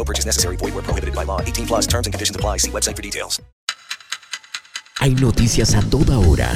No purchase necessary. Void where prohibited by law. 18 plus terms and conditions apply. See website for details. Hay noticias a toda hora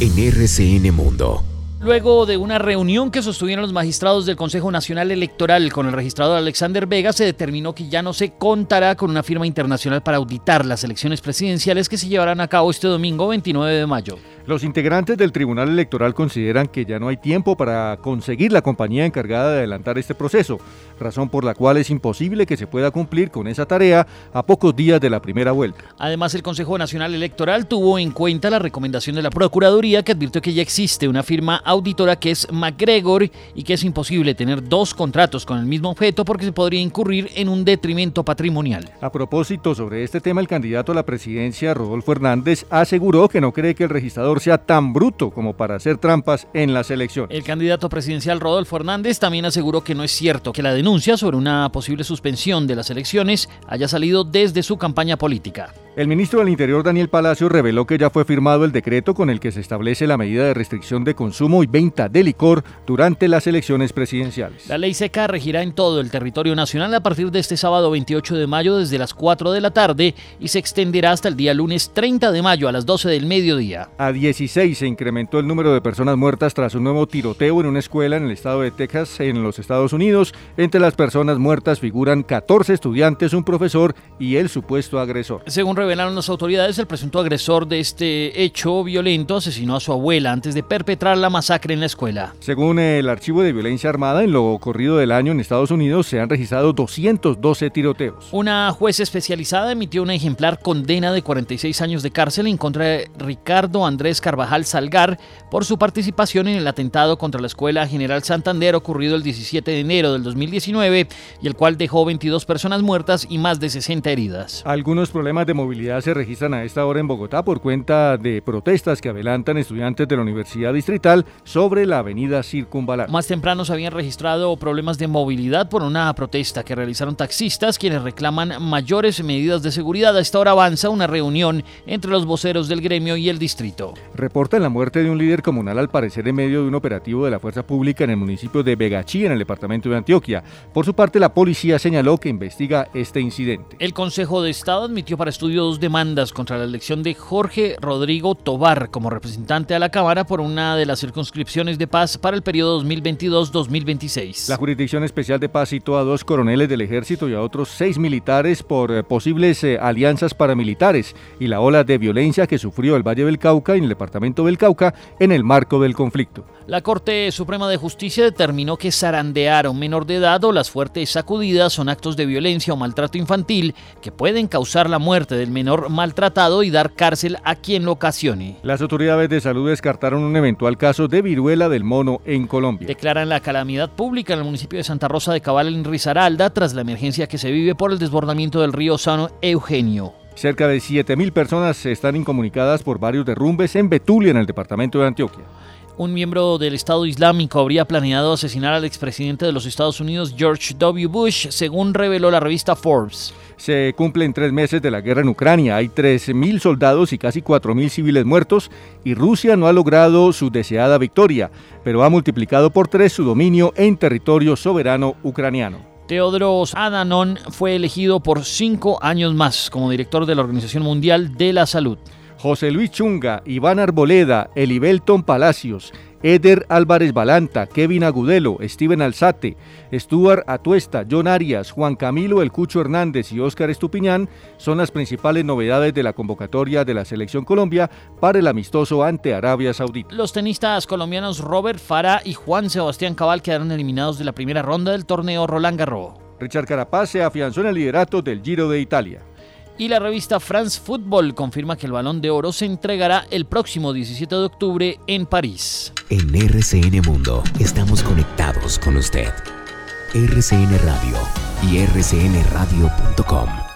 en RCN Mundo. Luego de una reunión que sostuvieron los magistrados del Consejo Nacional Electoral con el registrador Alexander Vega, se determinó que ya no se contará con una firma internacional para auditar las elecciones presidenciales que se llevarán a cabo este domingo 29 de mayo. Los integrantes del Tribunal Electoral consideran que ya no hay tiempo para conseguir la compañía encargada de adelantar este proceso, razón por la cual es imposible que se pueda cumplir con esa tarea a pocos días de la primera vuelta. Además, el Consejo Nacional Electoral tuvo en cuenta la recomendación de la Procuraduría que advirtió que ya existe una firma auditora que es McGregor y que es imposible tener dos contratos con el mismo objeto porque se podría incurrir en un detrimento patrimonial. A propósito sobre este tema, el candidato a la presidencia, Rodolfo Hernández, aseguró que no cree que el registrador sea tan bruto como para hacer trampas en las elecciones. El candidato presidencial Rodolfo Hernández también aseguró que no es cierto que la denuncia sobre una posible suspensión de las elecciones haya salido desde su campaña política. El ministro del Interior Daniel Palacio reveló que ya fue firmado el decreto con el que se establece la medida de restricción de consumo y venta de licor durante las elecciones presidenciales. La ley seca regirá en todo el territorio nacional a partir de este sábado 28 de mayo desde las 4 de la tarde y se extenderá hasta el día lunes 30 de mayo a las 12 del mediodía. A 16 se incrementó el número de personas muertas tras un nuevo tiroteo en una escuela en el estado de Texas, en los Estados Unidos. Entre las personas muertas figuran 14 estudiantes, un profesor y el supuesto agresor. Según revelaron las autoridades, el presunto agresor de este hecho violento asesinó a su abuela antes de perpetrar la masacre en la escuela. Según el archivo de violencia armada, en lo corrido del año en Estados Unidos se han registrado 212 tiroteos. Una juez especializada emitió una ejemplar condena de 46 años de cárcel en contra de Ricardo Andrés Carvajal Salgar por su participación en el atentado contra la Escuela General Santander ocurrido el 17 de enero del 2019 y el cual dejó 22 personas muertas y más de 60 heridas. Algunos problemas de movilidad se registran a esta hora en Bogotá por cuenta de protestas que adelantan estudiantes de la Universidad Distrital sobre la avenida Circunvalar. Más temprano se habían registrado problemas de movilidad por una protesta que realizaron taxistas quienes reclaman mayores medidas de seguridad. A esta hora avanza una reunión entre los voceros del gremio y el distrito. Reportan la muerte de un líder comunal al parecer en medio de un operativo de la fuerza pública en el municipio de Vegachí, en el departamento de Antioquia. Por su parte, la policía señaló que investiga este incidente. El Consejo de Estado admitió para estudio dos demandas contra la elección de Jorge Rodrigo Tobar como representante a la Cámara por una de las circunscripciones de paz para el periodo 2022-2026. La Jurisdicción Especial de Paz citó a dos coroneles del ejército y a otros seis militares por eh, posibles eh, alianzas paramilitares y la ola de violencia que sufrió el Valle del Cauca y el departamento del Cauca en el marco del conflicto. La Corte Suprema de Justicia determinó que zarandear a un menor de edad o las fuertes sacudidas son actos de violencia o maltrato infantil que pueden causar la muerte del menor maltratado y dar cárcel a quien lo ocasione. Las autoridades de salud descartaron un eventual caso de viruela del mono en Colombia. Declaran la calamidad pública en el municipio de Santa Rosa de Cabal en Risaralda tras la emergencia que se vive por el desbordamiento del río Sano Eugenio. Cerca de 7.000 personas están incomunicadas por varios derrumbes en Betulia, en el departamento de Antioquia. Un miembro del Estado Islámico habría planeado asesinar al expresidente de los Estados Unidos, George W. Bush, según reveló la revista Forbes. Se cumplen tres meses de la guerra en Ucrania. Hay 13.000 soldados y casi 4.000 civiles muertos y Rusia no ha logrado su deseada victoria, pero ha multiplicado por tres su dominio en territorio soberano ucraniano. Teodros Adanon fue elegido por cinco años más como director de la Organización Mundial de la Salud. José Luis Chunga, Iván Arboleda, Elibelton Palacios, Eder Álvarez Balanta, Kevin Agudelo, Steven Alzate, Stuart Atuesta, John Arias, Juan Camilo El Cucho Hernández y Óscar Estupiñán son las principales novedades de la convocatoria de la Selección Colombia para el amistoso ante Arabia Saudita. Los tenistas colombianos Robert Fara y Juan Sebastián Cabal quedaron eliminados de la primera ronda del torneo Roland Garros. Richard Carapaz se afianzó en el liderato del Giro de Italia. Y la revista France Football confirma que el balón de oro se entregará el próximo 17 de octubre en París. En RCN Mundo estamos conectados con usted. RCN Radio y rcnradio.com.